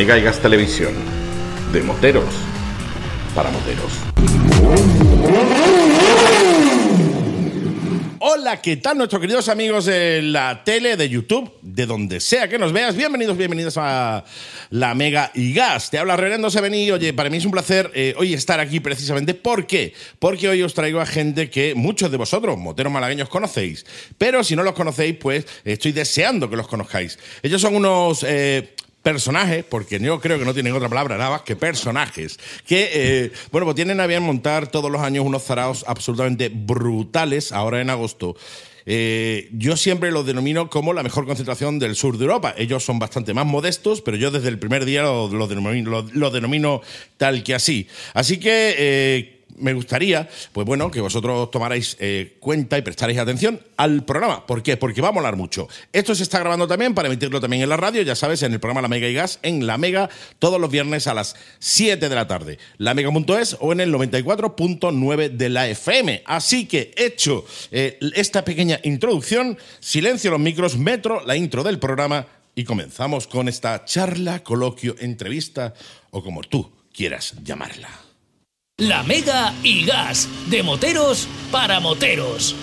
Mega y Gas Televisión. De moteros para moteros. Hola, ¿qué tal nuestros queridos amigos de la tele, de YouTube, de donde sea que nos veas? Bienvenidos, bienvenidos a la Mega y Gas. Te habla Renendo Sevení. Oye, para mí es un placer eh, hoy estar aquí precisamente. ¿Por qué? Porque hoy os traigo a gente que muchos de vosotros, moteros malagueños, conocéis. Pero si no los conocéis, pues estoy deseando que los conozcáis. Ellos son unos... eh, personajes, porque yo creo que no tienen otra palabra nada más que personajes, que, eh, bueno, pues tienen a bien montar todos los años unos zaraos absolutamente brutales, ahora en agosto. Eh, yo siempre los denomino como la mejor concentración del sur de Europa. Ellos son bastante más modestos, pero yo desde el primer día lo, lo denomino, denomino tal que así. Así que... eh, me gustaría, pues bueno, que vosotros tomarais eh, cuenta y prestarais atención al programa. ¿Por qué? Porque va a molar mucho. Esto se está grabando también para emitirlo también en la radio, ya sabes, en el programa La Mega y Gas, en La Mega, todos los viernes a las 7 de la tarde. Lamega.es o en el 94.9 de la FM. Así que, hecho eh, esta pequeña introducción, silencio los micros, metro la intro del programa y comenzamos con esta charla, coloquio, entrevista o como tú quieras llamarla. La Mega y Gas, de moteros para moteros.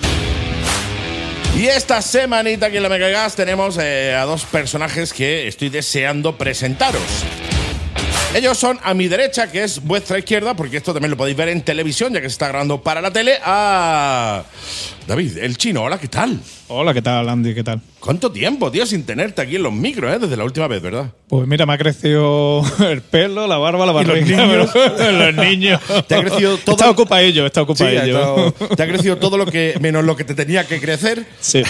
Y esta semanita aquí en la Mega Gas tenemos eh, a dos personajes que estoy deseando presentaros. Ellos son a mi derecha, que es vuestra izquierda, porque esto también lo podéis ver en televisión, ya que se está grabando para la tele, a David, el chino. Hola, ¿qué tal? Hola, ¿qué tal, Andy? ¿Qué tal? ¿Cuánto tiempo, tío, sin tenerte aquí en los micros, eh? Desde la última vez, ¿verdad? Pues mira, me ha crecido el pelo, la barba, la los barriga. niños? pero- los niños. Te ha crecido todo- Está ocupadillo, está Sí, ha ocupadillo. estado- te ha crecido todo lo que, menos lo que te tenía que crecer. Sí.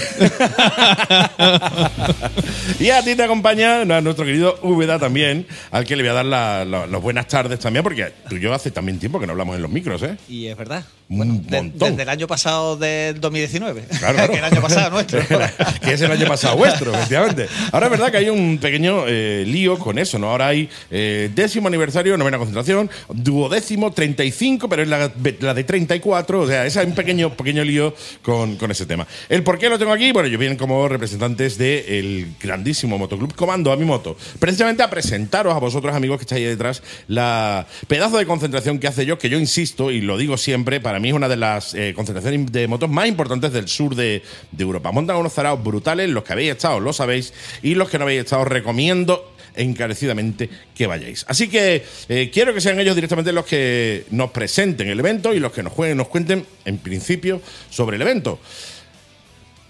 y a ti te acompaña a nuestro querido Úbeda también, al que le voy a dar la- la- las buenas tardes también, porque tú y yo hace también tiempo que no hablamos en los micros, ¿eh? Y es verdad. Un Bueno, de- desde el año pasado del 2019. Claro, claro. que el año pasado nuestro. que es el año pasado vuestro, efectivamente. Ahora es verdad que hay un pequeño eh, lío con eso, ¿no? Ahora hay eh, décimo aniversario, novena concentración, duodécimo, 35, pero es la, la de 34, o sea, es un pequeño, pequeño lío con, con ese tema. ¿El por qué lo tengo aquí? Bueno, yo vienen como representantes del grandísimo Motoclub Comando a mi moto, precisamente a presentaros a vosotros, amigos que estáis ahí detrás, la pedazo de concentración que hace yo, que yo insisto y lo digo siempre, para mí es una de las eh, concentraciones de motos más importantes del sur de, de Europa. Montan unos zaraos brutales, los que habéis estado lo sabéis, y los que no habéis estado recomiendo encarecidamente que vayáis. Así que eh, quiero que sean ellos directamente los que nos presenten el evento y los que nos, jueguen, nos cuenten, en principio, sobre el evento.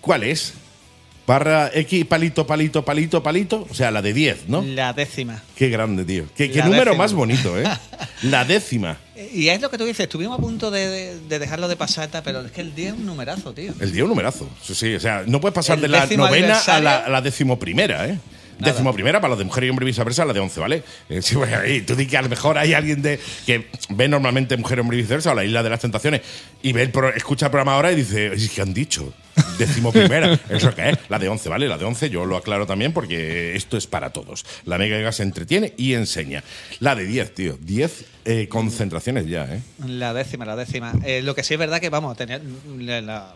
¿Cuál es? Barra X, palito, palito, palito, palito. O sea, la de 10, ¿no? La décima. Qué grande, tío. Qué, qué número décima. más bonito, ¿eh? La décima. Y es lo que tú dices, estuvimos a punto de, de- de dejarlo de pasata, pero es que el día es un numerazo, tío. El día un numerazo. Sí, sí, o sea, no puedes pasar El de la décimo novena a la, a la decimoprimera, ¿eh? Nada. Décimo primera para los de mujer y hombre y viceversa, la de 11, ¿vale? Eh, sí, bueno, ahí tú di que a lo mejor hay alguien de que ve normalmente mujer, hombre y viceversa o la isla de las tentaciones y ve el pro- escucha el programa ahora y dice, "Ay, ¿qué han dicho? Décimo primera. ¿Eso qué es? La de 11, ¿vale? La de 11 yo lo aclaro también porque esto es para todos. La Mega Gas entretiene y enseña. La de 10, tío. 10 eh, concentraciones ya, ¿eh? La décima, la décima. Eh, lo que sí es verdad que, vamos, tener la- la-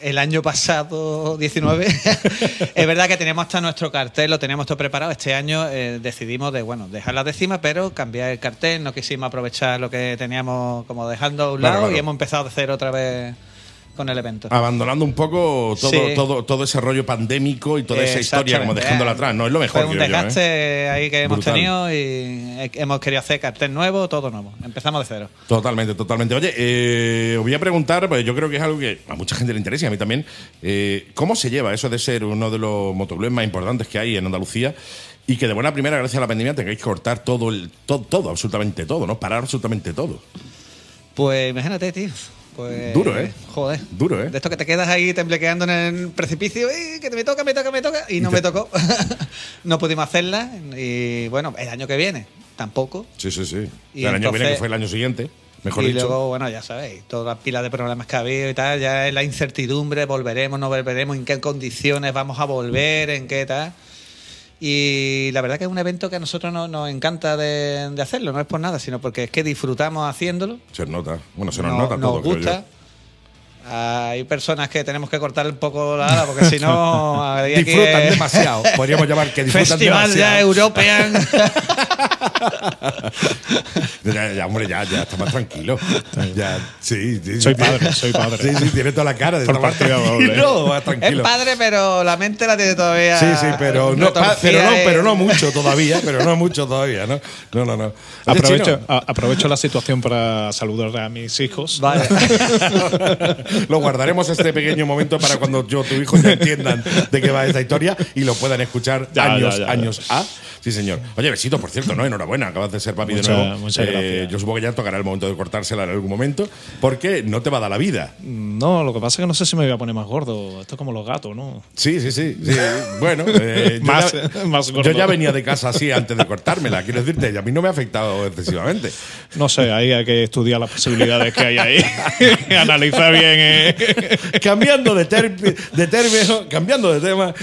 el año pasado, 19, es verdad que teníamos hasta nuestro cartel, lo teníamos todo preparado. Este año eh, decidimos de, bueno, dejar la décima, pero cambiar el cartel. No quisimos aprovechar lo que teníamos como dejando a un lado claro. y hemos empezado de cero otra vez con el evento. Abandonando un poco todo, Sí. todo, todo ese rollo pandémico y toda esa historia, como dejándola atrás. No es lo mejor Fue un ¿eh? desgaste ahí que hemos Brutal. tenido y he- hemos querido hacer cartel nuevo, todo nuevo. Empezamos de cero. Totalmente, totalmente. Oye, eh, os voy a preguntar, pues yo creo que es algo que a mucha gente le interesa y a mí también. eh, ¿Cómo se lleva eso de ser uno de los motoclubes más importantes que hay en Andalucía? Y que de buena primera, gracias a la pandemia, tengáis que cortar todo, el, todo, todo, absolutamente todo, ¿no? Parar absolutamente todo. Pues imagínate, tío. Pues, Duro, ¿eh? Joder. Duro, ¿eh? De esto que te quedas ahí temblequeando en el precipicio, ¡eh, que me toca, me toca, me toca! Y no me tocó. no pudimos hacerla. Y bueno, el año que viene tampoco. Sí, sí, sí. Y el año que viene, que fue el año siguiente, mejor y dicho. luego, bueno, ya sabéis, todas las pilas de problemas que ha habido y tal, ya es la incertidumbre, volveremos, no volveremos, en qué condiciones vamos a volver, en qué tal. Y la verdad que es un evento que a nosotros no- nos encanta de, de hacerlo, no es por nada, sino porque es que disfrutamos haciéndolo. Se nota. Bueno, se nos no- nota todo, yo. gusta. Hay personas que tenemos que cortar un poco la ala porque si no. habría que- Disfrutan demasiado. Podríamos llamar que disfrutan Festival ya demasiado. European. Ya, ya, hombre, ya, ya está más tranquilo. Ya, sí, sí, Soy padre, soy padre. Sí, sí, tiene toda la cara de Por partida doble. tranquilo, más es tranquilo. padre, pero la mente la tiene todavía. Sí, sí, pero no, pa- pero no, pero no mucho todavía, pero no mucho todavía, ¿no? No, no, no. Aprovecho, a- aprovecho la situación para saludar a mis hijos. Vale. Lo guardaremos este pequeño momento para cuando yo tu hijo ya entiendan de qué va esta historia y lo puedan escuchar Ya, años, ya, ya, ya. años a. Sí, señor. Oye, besitos, por cierto, ¿no? Enhorabuena, acabas de ser papi Muchas- de nuevo. muchas Eh, gracias. yo supongo que ya tocará el momento de cortársela en algún momento, porque no te va a dar la vida. No, lo que pasa es que no sé si me voy a poner más gordo. Esto es como los gatos, ¿no? Sí, sí, sí. sí. Bueno, eh, yo, Más- ya, más yo gordo. ya venía de casa así antes de cortármela, quiero decirte, y a mí no me ha afectado excesivamente. No sé, ahí hay que estudiar las posibilidades que hay ahí. Analizar bien. Eh. cambiando de, de término, cambiando de tema.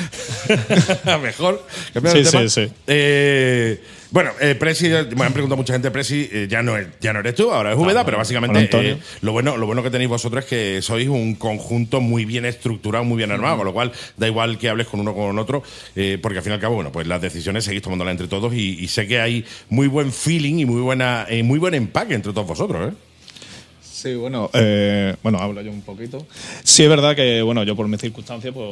Mejor. Cambiando de Sí, tema. sí, sí. Eh, bueno, eh, Presi, me han preguntado mucha gente, Presi, eh, ya, no ya no eres tú, ahora es Úbeda, Ah, pero básicamente eh, lo, bueno, lo bueno que tenéis vosotros es que sois un conjunto muy bien estructurado, muy bien armado, con lo cual da igual que hables con uno o con otro, eh, porque al fin y al cabo, bueno, pues las decisiones seguís tomándolas entre todos y, y sé que hay muy buen feeling y muy, buena, eh, muy buen empaque entre todos vosotros, ¿eh? Sí, bueno, eh, bueno, hablo yo un poquito. Sí, es verdad que, bueno, yo por mis circunstancias, pues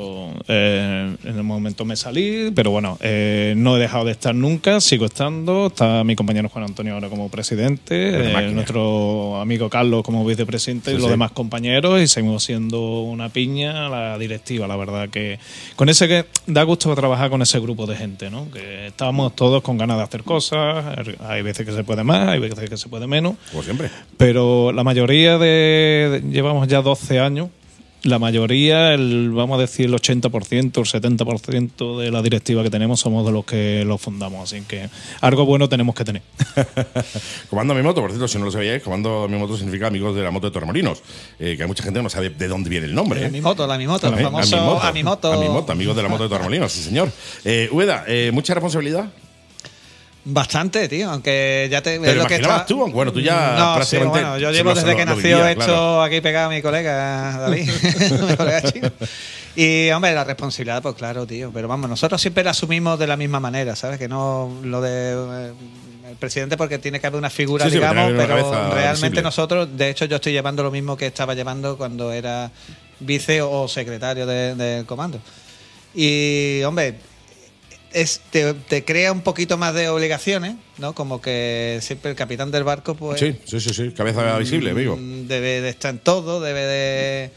eh, en el momento me salí, pero bueno, eh, no he dejado de estar nunca, sigo estando. Está mi compañero Juan Antonio ahora como presidente, de eh, nuestro amigo Carlos como vicepresidente Sí, y los sí. demás compañeros, y seguimos siendo una piña la directiva, la verdad que con ese que da gusto trabajar con ese grupo de gente, ¿no? Que estamos todos con ganas de hacer cosas, hay veces que se puede más, hay veces que se puede menos. Como siempre. Pero la mayoría de, de- Llevamos ya 12 años. La mayoría, el, vamos a decir el 80%, el 70% de la directiva que tenemos somos de los que lo fundamos. Así que algo bueno tenemos que tener. Comando mi moto, por cierto, si no lo sabíais, Comando mi moto significa amigos de la moto de Torremolinos. Eh, que hay mucha gente que no sabe de dónde viene el nombre. La ¿eh? mi moto, la mi moto, el Eh, famoso a mi moto. A mi moto, amigos de la moto de Torremolinos, sí, señor. Eh, Ueda, eh, ¿mucha responsabilidad? Bastante, tío, aunque ya te. ¿Te es lo lo que está- tú? Bueno, tú ya no, prácticamente Sí, bueno, yo llevo desde que nació vivía, esto claro. aquí pegado a mi colega David, mi colega chino. Y, hombre, la responsabilidad, pues claro, tío. Pero vamos, nosotros siempre la asumimos de la misma manera, ¿sabes? Que no lo de. eh, el presidente porque tiene que haber una figura, Sí, sí, digamos, una pero realmente visible. nosotros, de hecho, yo estoy llevando lo mismo que estaba llevando cuando era vice o secretario de- del comando. Y, hombre, es, te, te crea un poquito más de obligaciones, ¿no? Como que siempre el capitán del barco, pues. Sí, sí, sí, sí. Cabeza visible, amigo. mm, Debe de estar en todo, debe de.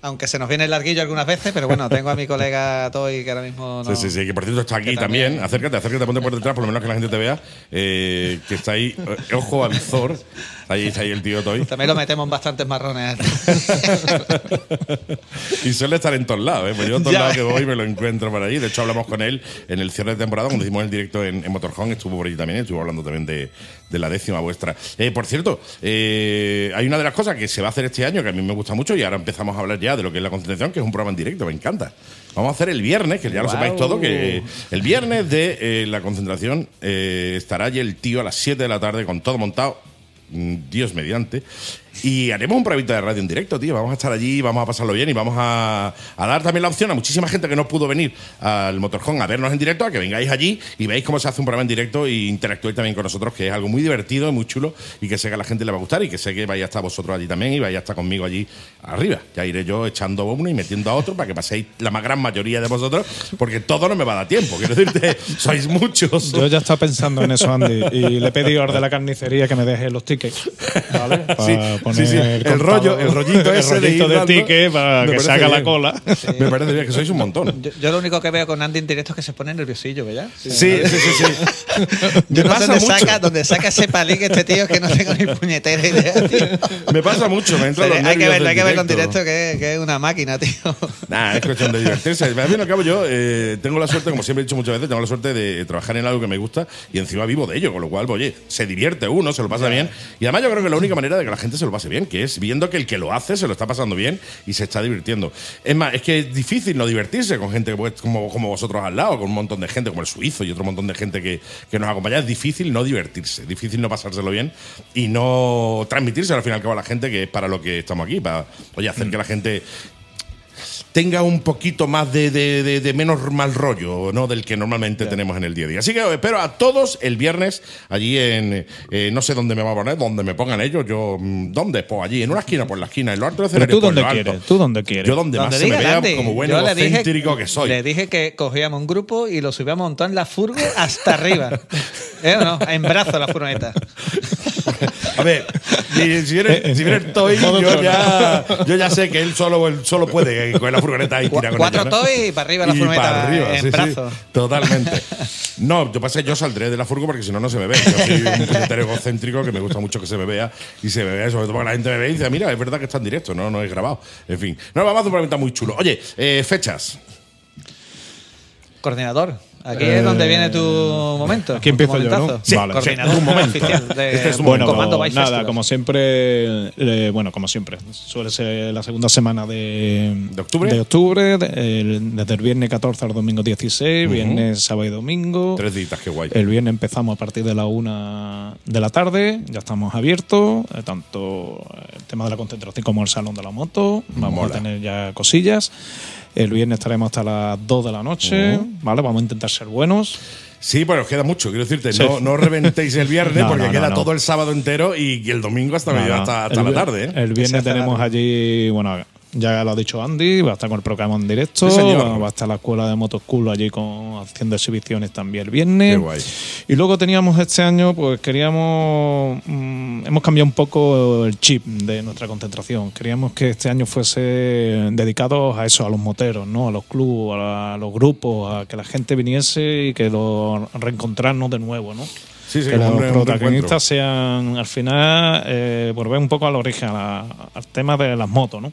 Aunque se nos viene el larguillo algunas veces, pero bueno, tengo a mi colega Toy que ahora mismo no. Sí, sí, sí, que por cierto está aquí también. también- Acércate, acércate, ponte por detrás, por lo menos que la gente te vea. eh, que está ahí, eh, ojo a visor. Está ahí, está ahí el tío Toy. También lo metemos en bastantes marrones. y suele estar en todos lados, ¿eh? Pues yo a todos lados que voy me lo encuentro por ahí. De hecho, hablamos con él en el cierre de temporada, cuando hicimos el directo en, en Motorhome, estuvo por allí también, estuvo hablando también de, de la décima vuestra. Eh, por cierto, eh, hay una de las cosas que se va a hacer este año que a mí me gusta mucho y ahora empezamos a hablar ya de lo que es la concentración, que es un programa en directo, me encanta. Vamos a hacer el viernes, que ya lo sepáis todo, que el viernes de eh, la concentración estará allí el tío a las 7 de la tarde con todo montado, Dios mediante. Y haremos un programa de radio en directo, tío. Vamos a estar allí, vamos a pasarlo bien y vamos a, a dar también la opción a muchísima gente que no pudo venir al Motorhome a vernos en directo, a que vengáis allí y veáis cómo se hace un programa en directo e interactuéis también con nosotros, que es algo muy divertido, muy chulo y que sé que a la gente le va a gustar y que sé que vais a estar vosotros allí también y vais a estar conmigo allí arriba. Ya iré yo echando a uno y metiendo a otro para que paséis la más gran mayoría de vosotros, porque todo no me va a dar tiempo. Quiero decirte, sois muchos. Yo ya estaba pensando en eso, Andy, y le he pedido al de la carnicería que me deje los tickets. ¿Vale? Sí, poner sí, sí. El contado- rollo- el rollito ese el de rollito de dando, ticket para me que parece se haga la bien. cola. Me parece bien que sois un montón. Yo, yo lo único que veo con Andy en directo es que se pone nerviosillo, ¿verdad? Sí, sí, sí, sí. Yo Me no sé pasa dónde mucho. saca, donde saca ese palique este tío es que no tengo ni puñetera idea, tío. Me pasa mucho, me entran Pero los hay que verlo, hay que verlo en directo, que, que es una máquina, tío. Nah, es cuestión de divertirse. Al fin y al cabo, yo eh, tengo la suerte, como siempre he dicho muchas veces, tengo la suerte de trabajar en algo que me gusta y encima vivo de ello, con lo cual, oye, se divierte uno, se lo pasa bien. Y además, yo creo que la única manera de que la gente se lo pase bien, que es viendo que el que lo hace se lo está pasando bien y se está divirtiendo. Es más, es que es difícil no divertirse con gente pues, como, como vosotros al lado, con un montón de gente, como el suizo y otro montón de gente que, que nos acompaña. Es difícil no divertirse, difícil no pasárselo bien y no transmitirse al fin y al cabo a la gente, que es para lo que estamos aquí, para oye, hacer que la gente tenga un poquito más de, de- de- de menos mal rollo, ¿no? Del que normalmente tenemos en el día a día. Así que os espero a todos el viernes allí en, eh, no sé dónde me va a poner, donde me pongan ellos, yo, mm, ¿dónde? Pues allí, en una esquina por la esquina, en lo alto de Pero tú alto. quieres, tú donde quieres. Yo donde, más Donde se me vea Andy. como buen Yo le dije- egocéntrico que soy. Le dije que cogíamos un grupo y lo subíamos un montón en la furgo hasta arriba. ¿Eh o no? En brazo la furgoneta. A ver, si, si eres, si eres Toy, Modo yo ya, yo ya sé que él solo, él solo puede con la furgoneta y tirar con Cuatro ella, ¿no? toys y para arriba la Y furgoneta para arriba, en sí, sí, totalmente. No, yo pasa, yo saldré de la furgo porque si no, no se me ve. Yo soy un puñetero egocéntrico que me gusta mucho que se me vea y se me vea, sobre todo porque la gente me ve y dice, mira, es verdad que está en directo, no, no es grabado. En fin, no, vamos a hacer un muy chulo. Oye, eh, fechas. Coordinador. Aquí Eh, es donde viene tu momento. aquí tu empiezo yo, ¿no? Sí, Vale. Sí, tu momento. de Este es tu Bueno, Comando nada, Festival. como siempre, eh, bueno, como siempre, suele ser la segunda semana de, ¿De octubre? de octubre, de- el- desde el viernes 14 al domingo 16, viernes, sábado y domingo. Tres días, qué guay. El viernes empezamos a partir de la una de la tarde, ya estamos abiertos, eh, tanto el tema de la concentración como el salón de la moto, vamos Mola. a tener ya cosillas. El viernes estaremos hasta las 2 de la noche, ¿vale? Vamos a intentar ser buenos. Sí, pero os queda mucho. Quiero decirte, Sí. no, no reventéis el viernes No, porque no, queda todo el sábado entero y, el domingo hasta, No, no. hasta, hasta El la tarde. ¿eh? El viernes tenemos allí, bueno, ya lo ha dicho Andy, va a estar con el programa en directo, Sí, va, a estar la escuela de Motoschool allí con, haciendo exhibiciones también el viernes. Qué guay. Y luego teníamos este año, pues queríamos, mm, hemos cambiado un poco el chip de nuestra concentración. Queríamos que este año fuese dedicado a eso, a los moteros, ¿no? a los clubes, a, la- a los grupos, a que la gente viniese y que lo reencontrarnos de nuevo, ¿no? Sí, sí, que los protagonistas sean al final eh, volver un poco al origen, a la- al tema de las motos, ¿no?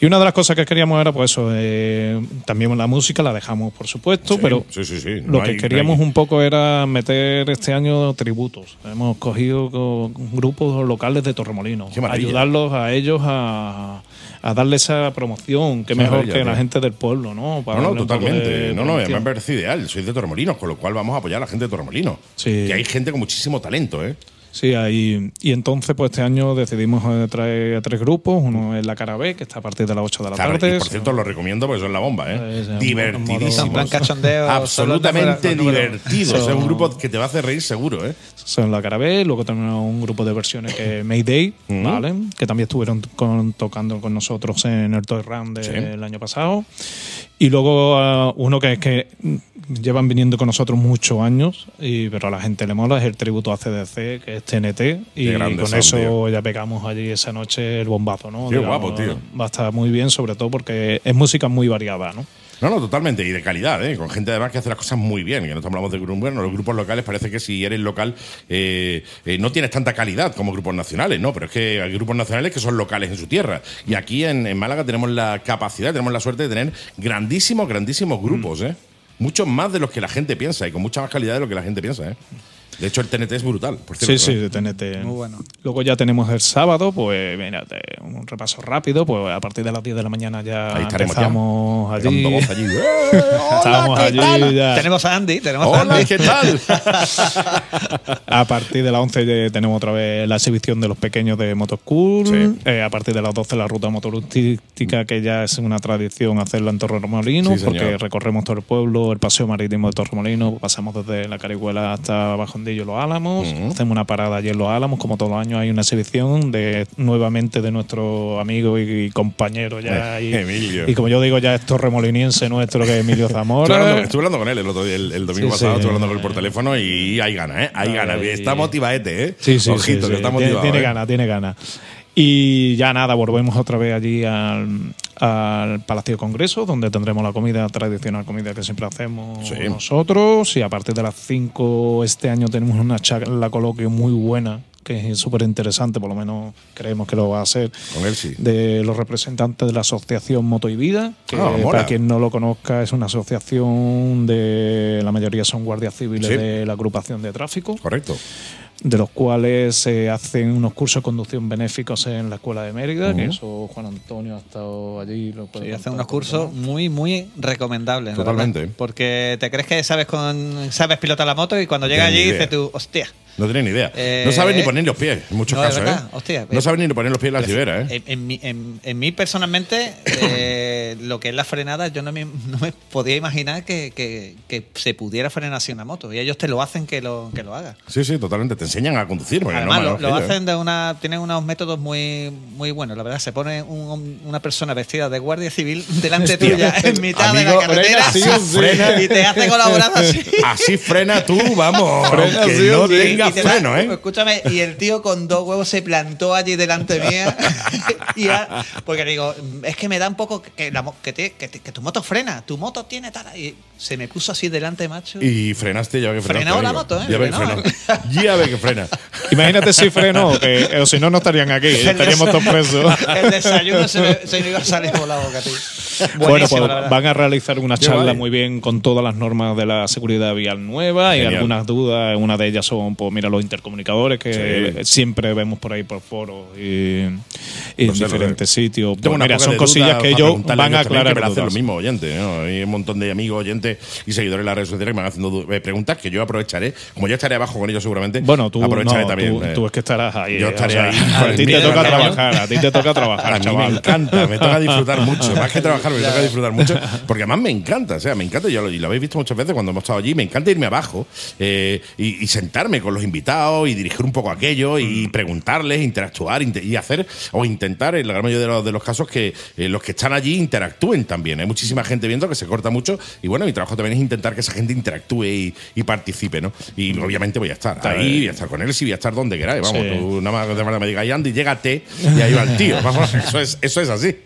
Y una de las cosas que queríamos era, pues eso, eh, también la música la dejamos, por supuesto, Sí, pero sí, sí, sí. lo que queríamos no un poco era meter este año tributos. Hemos cogido co- grupos locales de Torremolinos, ayudarlos a ellos a, a darle esa promoción, que mejor que la gente del pueblo, ¿no? Para No, no, totalmente. de No, no, me parece ideal. Soy de Torremolinos, con lo cual vamos a apoyar a la gente de Torremolinos. Sí. Que hay gente con muchísimo talento, ¿eh? Sí, ahí, y entonces pues este año decidimos eh, traer a tres grupos, uno es la cara B, que está a partir de las 8 de la Claro, tarde. y por cierto, lo recomiendo porque son la bomba, ¿eh? Divertidísimos. cachondeo, Absolutamente. Son- Es un grupo que te va a hacer reír seguro, ¿eh? son la cara B, luego tenemos un grupo de versiones que es Mayday. ¿vale? Que también estuvieron con- tocando con nosotros en el Toy Run del Sí. año pasado. Y luego ah, uno que es que llevan viniendo con nosotros muchos años, y, pero a la gente le mola, es el tributo a CDC, que es TNT. Y con son, eso tío. ya pegamos allí esa noche el bombazo, ¿no? Qué guapo, tío. Va a estar muy bien, sobre todo porque es música muy variada, ¿no? No, no, totalmente. Y de calidad, ¿eh? Con gente además que hace las cosas muy bien. Que no hablamos de grupos. Bueno, los grupos locales parece que si eres local eh, eh, no tienes tanta calidad como grupos nacionales, ¿no? Pero es que hay grupos nacionales que son locales en su tierra. Y aquí en, en Málaga tenemos la capacidad, tenemos la suerte de tener grandísimos, grandísimos grupos, ¿eh? Muchos más de los que la gente piensa y con mucha más calidad de lo que la gente piensa, ¿eh? De hecho, el TNT es brutal, por cierto. Sí, sí, ¿eh? de TNT. Muy bueno. Luego ya tenemos el sábado, pues mira, un repaso rápido, pues a partir de las 10 de la mañana ya Ahí estaremos ya. empezamos allí. Voz allí. ¡Eh! Estamos Hola, ¿qué allí tal? ya. Tenemos a Andy, tenemos a Hola, Andy. ¿qué tal? A partir de las 11 ya tenemos otra vez la exhibición de los pequeños de Motoschool. Sí. Eh, a partir de las 12 la ruta motorística, que ya es una tradición hacerla en Torremolinos, Sí, porque recorremos todo el pueblo, el paseo marítimo de Torremolinos, pasamos desde la Carihuela hasta Bajondillo Los Álamos, hacemos una parada allí en Los Álamos, como todos los años hay una exhibición de nuevamente de nuestro amigo y, compañero ya. Eh, y, Emilio. y como yo digo, ya es torremoliniense nuestro, que es Emilio Estuve Zamora. hablando, estuve hablando con él el, otro día, el, el domingo Sí, pasado, sí. estuve hablando con él por teléfono y hay ganas, ¿eh? Hay Ay, ganas. Está motivadete, ¿eh? Sí, sí, Ojito, que está Tiene- motivado. Tiene ¿eh? ganas, tiene ganas. Y ya nada, volvemos otra vez allí al, al Palacio de Congreso, donde tendremos la comida tradicional, comida que siempre hacemos Sí. nosotros. Y a partir de las 5 este año tenemos una charla coloquio muy buena, que es súper interesante, por lo menos creemos que lo va a hacer, Con él sí. de los representantes de la Asociación Moto y Vida, que Ah, para quien no lo conozca es una asociación de, la mayoría son guardias civiles Sí. de la agrupación de tráfico. Correcto. De los cuales se hacen unos cursos de conducción benéficos en la Escuela de Mérida, que eso Juan Antonio ha estado allí. Lo puede Sí, hacen unos cursos muy, muy recomendables. Totalmente. verdad. Porque te crees que sabes con sabes pilotar la moto y cuando llega allí dices tú, hostia. No tienes ni idea. Eh, no sabes ni poner los pies, en muchos no, casos, verdad, ¿eh? hostia, no sabes ni poner los pies en la cibera, ¿eh? En, en mí, en- en mí, personalmente, eh, lo que es la frenada, yo no me, no me podía imaginar que, que- que se pudiera frenar así una moto. Y ellos te lo hacen que lo, que lo hagas. Sí, sí, totalmente. Te enseñan a conducir. Además, no lo, que hacen de una. Tienen unos métodos muy, muy buenos. La verdad, se pone un- una persona vestida de guardia civil delante Hostia. tuya en mitad de la carretera frena, sí, frena. y te hace colaborar así. Así frena tú, vamos. Frena, aunque sí, no sí. tengas Y te ¿eh? Escúchame, y el tío con dos huevos se plantó allí delante mía. y ya- porque digo, es que me da un poco que, la mo- que, te- que te- que tu moto frena, tu moto tiene tal. Y se me puso así delante, macho. Y frenaste, ya ve que frenaste. Frenó la moto, ¿eh? Ya ve que Frenó. frena. Ya ve que frena. Imagínate si freno, que, o si no, no estarían aquí, estaríamos todos presos. el desayuno se me, se me iba a salir por la boca, tío. Bueno, pues van a realizar una charla muy bien con todas las normas de la seguridad vial nueva y algunas dudas. Una de ellas son, pues mira, los intercomunicadores que Sí. siempre vemos por ahí por foros y, y en sé, diferentes sitios. Pues mira, son cosillas que ellos van a aclarar. Que me hacen lo mismo, oyente. ¿no? Hay un montón de amigos, oyentes y seguidores en las redes sociales que me van haciendo eh, preguntas que yo aprovecharé. Como yo estaré abajo con ellos seguramente, Bueno, tú, aprovecharé no, también. tú, eh. tú es que estarás ahí. Yo estaré o sea, ahí. A ti te toca trabajar, a ti te toca trabajar, A mí me chaval. encanta, me toca disfrutar mucho. Más que trabajar, me toca disfrutar mucho. Porque además me encanta, o sea, me encanta, yo lo, y lo habéis visto muchas veces cuando hemos estado allí, me encanta irme abajo eh, y, y sentarme con los invitados y dirigir un poco aquello y Mm. preguntarles, interactuar inte- y hacer, o intentar, en la gran mayoría de los, de los casos, que eh, los que están allí interactúen también. Hay muchísima gente viendo que se corta mucho y bueno, mi trabajo también es intentar que esa gente interactúe y, y participe, ¿no? Y obviamente voy a estar ahí, voy a estar con él, sí, voy a estar donde queráis, vamos, Sí. tú nada más de manera me diga, Andy, llégate y ahí va el tío. Vamos, eso es, eso es así.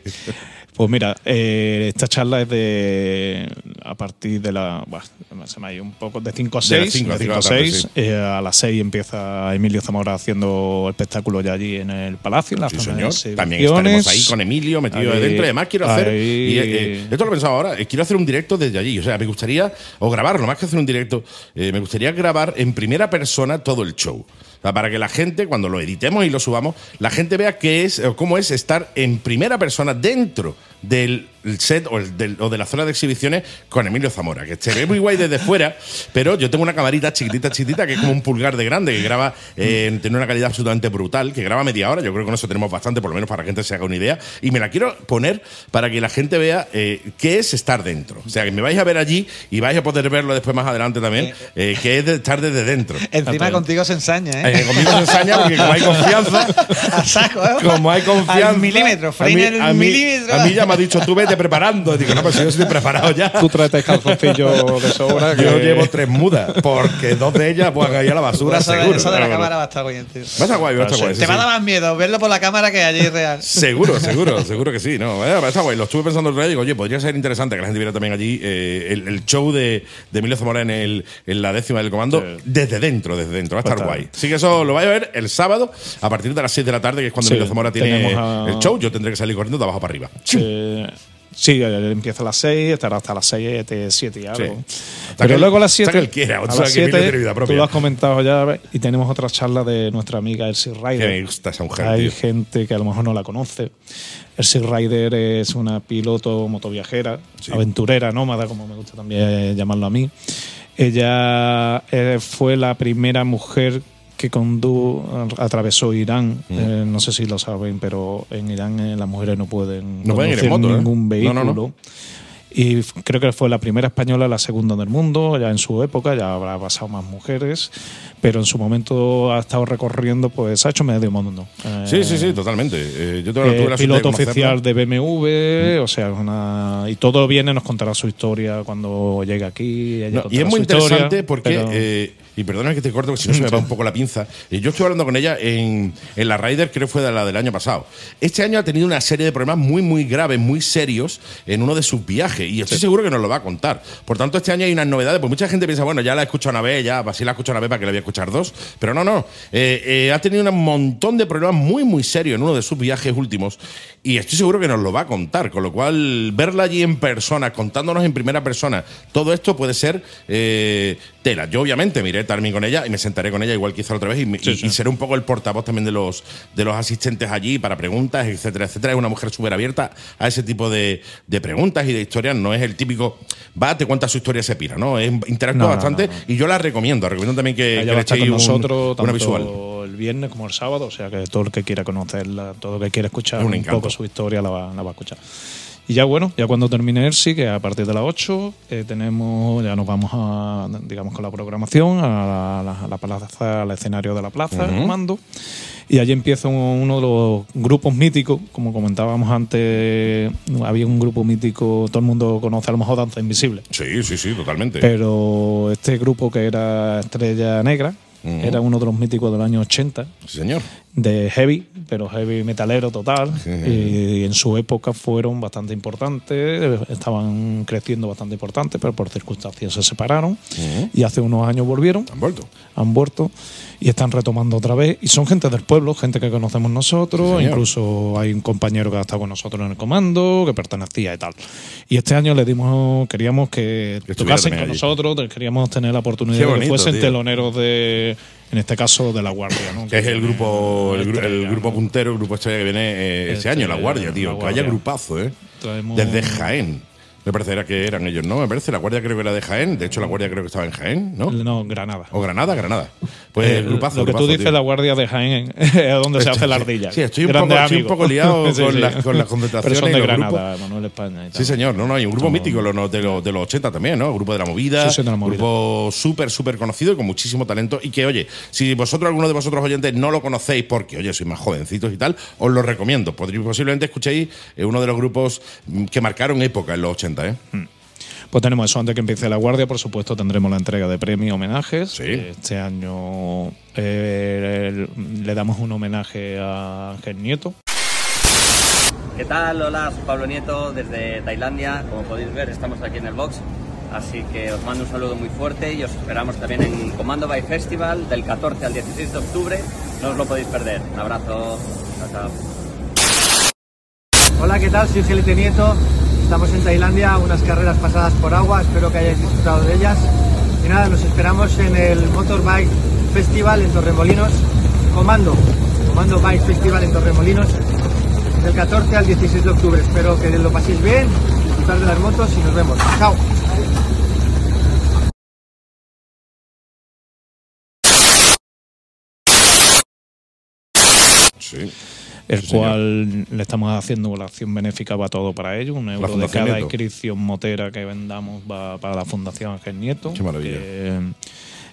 Pues mira, eh, esta charla es de a partir de la. buah, se me ha ido un poco. De 5 a De las 6. cinco a de cinco de la 5 a tarde, 6. sí. eh, a las 6 empieza Emilio Zamora haciendo espectáculo ya allí en el Palacio. En la Sí, zona de señor. También estaremos ahí con Emilio metido Ahí- dentro. Además, quiero hacer. y, eh, eh, esto lo he pensado ahora. eh, quiero hacer un directo desde allí. O sea, me gustaría. O grabarlo, más que hacer un directo. me gustaría grabar en primera persona todo el show. Para que la gente, cuando lo editemos y lo subamos, la gente vea qué es cómo es estar en primera persona dentro del set o, el- del- o de la zona de exhibiciones con Emilio Zamora, que se ve muy guay desde fuera, pero yo tengo una camarita chiquitita, chiquitita, que es como un pulgar de grande, que graba, eh, tiene una calidad absolutamente brutal, que graba media hora, yo creo que con eso tenemos bastante, por lo menos para que la gente se haga una idea, y me la quiero poner para que la gente vea eh, qué es estar dentro. O sea, que me vais a ver allí y vais a poder verlo después más adelante también, eh, que es de estar desde dentro. Encima contigo se ensaña, ¿eh? Eh, conmigo se ensaña porque como hay confianza, A saco, ¿eh? como hay confianza. Al milímetro, a mí, frena el a mí- milímetro. A mí ya me ha dicho, tú vete preparando. Digo, no, pues yo estoy preparado ya. Tú traes calzoncillo de sobra. Yo que- llevo tres mudas, porque dos de ellas van a ir a la basura, Eso de- seguro. Eso de la cámara va a estar bien, tío. Va a estar guay, va a estar guay. sí, Te va a sí. dar más miedo verlo por la cámara que allí real. Seguro, seguro, seguro que sí. No, va a estar guay. Lo estuve pensando el otro día y digo, oye, podría ser interesante que la gente viera también allí eh, el, el show de, de Emilio Zamora en, el, en la décima del comando Sí. desde dentro, desde dentro. Va a estar estar. guay. Así que eso lo vais a ver el sábado a partir de las 6 de la tarde, que es cuando Sí, Emilio Zamora tiene a- el show. Yo tendré que salir corriendo de abajo para arriba. Eh, sí, empieza a las 6, estará hasta las 6, 7 y algo. Sí. Hasta Pero que- luego a las hasta 7. que él quiera, o a sea, las que Emilio 7, tiene vida propia. tú lo has comentado ya, y tenemos otra charla de nuestra amiga Elsie Que Rider. me gusta esa mujer, Hay tío. gente que a lo mejor no la conoce. Elsie Rider es una piloto motoviajera, Sí. aventurera, nómada, como me gusta también llamarlo a mí. Ella eh, fue la primera mujer que atravesó Irán. Mm. Eh, no sé si lo saben, pero en Irán eh, las mujeres no pueden No pueden ir en moto, ¿eh? ningún vehículo. no, no. Y creo que fue la primera española, la segunda del mundo, ya en su época, ya habrá pasado más mujeres, pero en su momento ha estado recorriendo, pues ha hecho medio mundo. Sí, sí, sí, Eh, totalmente. Eh, yo tuve, eh, tuve la de piloto conocerla. oficial de BMW, o sea, una, y todo viene, nos contará su historia cuando llegue aquí. No, y es muy historia, interesante porque, pero- eh, y perdona que te corto, porque si no se me va un poco la pinza. Eh, yo estuve hablando con ella en, en la Ryder, creo que fue de la del año pasado. Este año ha tenido una serie de problemas muy, muy graves, muy serios en uno de sus viajes. viaje y estoy seguro que nos lo va a contar. Por tanto, este año hay unas novedades, pues mucha gente piensa, bueno, ya la he escuchado una vez, ya, así la he escuchado una vez para que la voy a escuchar dos, pero no, no. Eh, eh, ha tenido un montón de problemas muy, muy serios en uno de sus viajes últimos y estoy seguro que nos lo va a contar, con lo cual verla allí en persona, contándonos en primera persona, todo esto puede ser eh, tela. Yo obviamente miré también con ella y me sentaré con ella igual que la otra vez y, y- y seré un poco el portavoz también de los, de los asistentes allí para preguntas, etcétera, etcétera. Es una mujer súper abierta a ese tipo de, de preguntas y de historias. No es el típico, va, te cuenta su historia, se pira, ¿no? Es, interactúa No, bastante no, no. y yo la recomiendo. Recomiendo también que, que le con un- nosotros una tanto visual. el viernes como el sábado, o sea que todo el que quiera conocerla, todo el que quiera escuchar Es un un, poco su historia la va, la va a escuchar. Y ya bueno, ya cuando termine ERSI, que a partir de las 8, eh, tenemos, ya nos vamos a, digamos, con la programación a la, la- a la plaza, al escenario de la plaza, el comando. Y allí empieza un- uno de los grupos míticos, como comentábamos antes, había un grupo mítico, todo el mundo conoce a lo mejor Danza Invisible. Sí, sí, sí, totalmente. Pero este grupo que era Estrella Negra Era uno de los míticos del año 80 sí, señor. de heavy, pero heavy metalero total. Y en su época fueron bastante importantes, estaban creciendo bastante importantes, pero por circunstancias se separaron. Y hace unos años volvieron, Han vuelto. han vuelto y están retomando otra vez. Y son gente del pueblo, gente que conocemos nosotros. Sí, incluso hay un compañero que ha estado con nosotros en el comando, que pertenecía y tal. Y este año le dimos, queríamos que, Que tocasen con allí. nosotros, queríamos tener la oportunidad Qué de que bonito, fuesen tío. teloneros de, en este caso, de la Guardia. ¿no? Que es el grupo, el, grupo ¿no? puntero, el grupo estrella que viene eh, ese Estrella, año, La Guardia, La tío. Que Guardia. vaya grupazo, ¿eh? Traemos- Desde Jaén. Me parecerá que eran ellos, ¿no? Me parece, La Guardia creo que era de Jaén. De hecho, La Guardia creo que estaba en Jaén, ¿no? No, Granada. O Granada, Granada. Pues Eh, grupazo. lo que tú dices, tío. la guardia de Jaén, es donde se hace la ardilla. Sí, estoy un, poco, estoy un amigos. poco liado Sí, con, sí. las- con las concentraciones. Pero son de Granada, grupos. Manuel España. y tal. Sí, señor. No, no, hay un grupo mítico de, los, de los 80 también, ¿no? El grupo de la movida. Sí, sí, de la movida. Grupo súper, súper conocido y con muchísimo talento. Y que, oye, si vosotros, alguno de vosotros oyentes, no lo conocéis porque, oye, sois más jovencitos y tal, os lo recomiendo. Posiblemente escuchéis eh, uno de los grupos mm, que marcaron época en los 80, ¿eh? Pues tenemos eso, antes que empiece la guardia, por supuesto, tendremos la entrega de premios, homenajes. Sí. Este año eh, le damos un homenaje a Ángel Nieto. ¿Qué tal? Hola, soy Pablo Nieto desde Tailandia. Como podéis ver, estamos aquí en el box. Así que os mando un saludo muy fuerte y os esperamos también en Comando by Festival del 14 al 16 de octubre. No os lo podéis perder. Un abrazo. Chao, chao. Hola, ¿qué tal? Soy Gelete Nieto. Estamos en Tailandia, unas carreras pasadas por agua. Espero que hayáis disfrutado de ellas. Y nada, nos esperamos en el Motorbike Festival en Torremolinos. Comando, Comando Bike Festival en Torremolinos. Del 14 al 16 de octubre. Espero que lo paséis bien, disfrutar de las motos y nos vemos. Chao. El Sí, señor. cual le estamos haciendo la acción benéfica va todo para ello. Un euro de cada Nieto. inscripción motera que vendamos va para la Fundación Ángel Nieto. Qué maravilla. que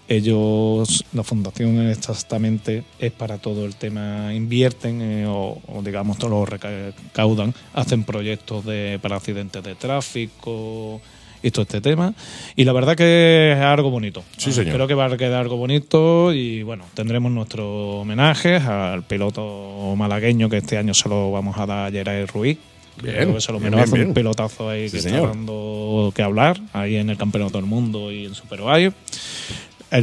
ellos, la fundación exactamente es para todo el tema, invierten eh, o, o, digamos todo lo recaudan, hacen proyectos de, para accidentes de tráfico y todo este tema. Y la verdad que es algo bonito. Sí, señor. Creo que va a quedar algo bonito y bueno, tendremos nuestro homenaje al piloto malagueño que este año se lo vamos a dar a Geray Ruiz. Bien, Creo que se lo bien, bien, bien. un pelotazo ahí Sí, que señor. está dando que hablar ahí en el Campeonato del Mundo y en. El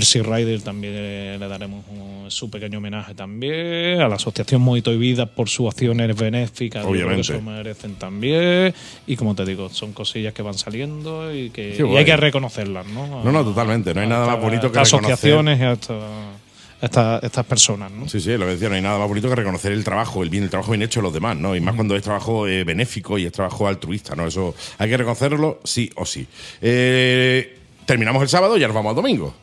Sea Rider también le daremos un- su pequeño homenaje también. A la Asociación Movito y Vida por sus acciones benéficas. Obviamente. Que se merecen también. Y como te digo, son cosillas que van saliendo y que y hay que reconocerlas, ¿no? No, no, totalmente. No hay nada más bonito que reconocer- asociaciones y a estas, a estas, estas personas, ¿no? Sí, sí, lo que decía, no hay nada más bonito que reconocer el trabajo, el bien, el trabajo bien hecho de los demás, ¿no? Y más cuando es trabajo eh, benéfico y es trabajo altruista, ¿no? Eso hay que reconocerlo sí o sí. Eh, terminamos el sábado y ahora vamos al domingo.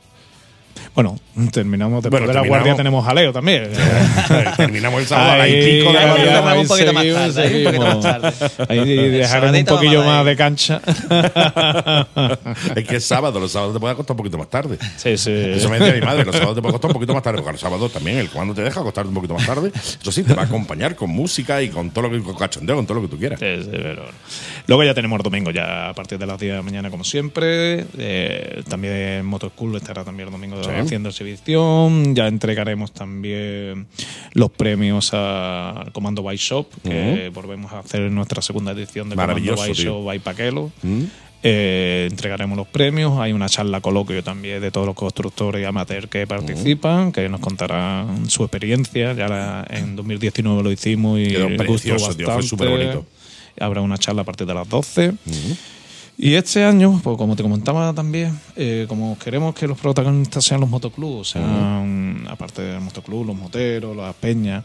Bueno, terminamos después Bueno, de la terminamos- guardia tenemos jaleo también. terminamos el sábado a las Ahí- y pico de la ahí- a un ahí poquito más seguimos, tarde, ahí un poquito más tarde. Ahí un poquillo a más de cancha. Es que es sábado, los sábados te puede costar un poquito más tarde. Sí, sí. Eso me decía mi madre, los sábados te puede costar un poquito más tarde, porque los sábados también, el cuando te deja costarte un poquito más tarde. Eso sí, te va a acompañar con música y con todo lo que, con cachondeo, con todo lo que tú quieras. Sí, sí, pero. Luego ya tenemos el domingo, ya a partir de las 10 de la mañana, como siempre. Eh, también Moto School estará también el domingo Sí. haciendo exhibición. Ya entregaremos también los premios al Comando by Shop, que volvemos a hacer nuestra segunda edición del Comando by tío. Shop by Paquelo. Mm. Eh, entregaremos los premios. Hay una charla coloquio también de todos los constructores y amateurs que participan, que nos contarán su experiencia. Ya la- en 2019 lo hicimos y Quedó gustó precioso, tío, fue bastante. superbonito. Habrá una charla a partir de las 12. Y este año, pues como te comentaba también, eh, como queremos que los protagonistas sean los motoclubs, sean, aparte del motoclub, los moteros, las peñas,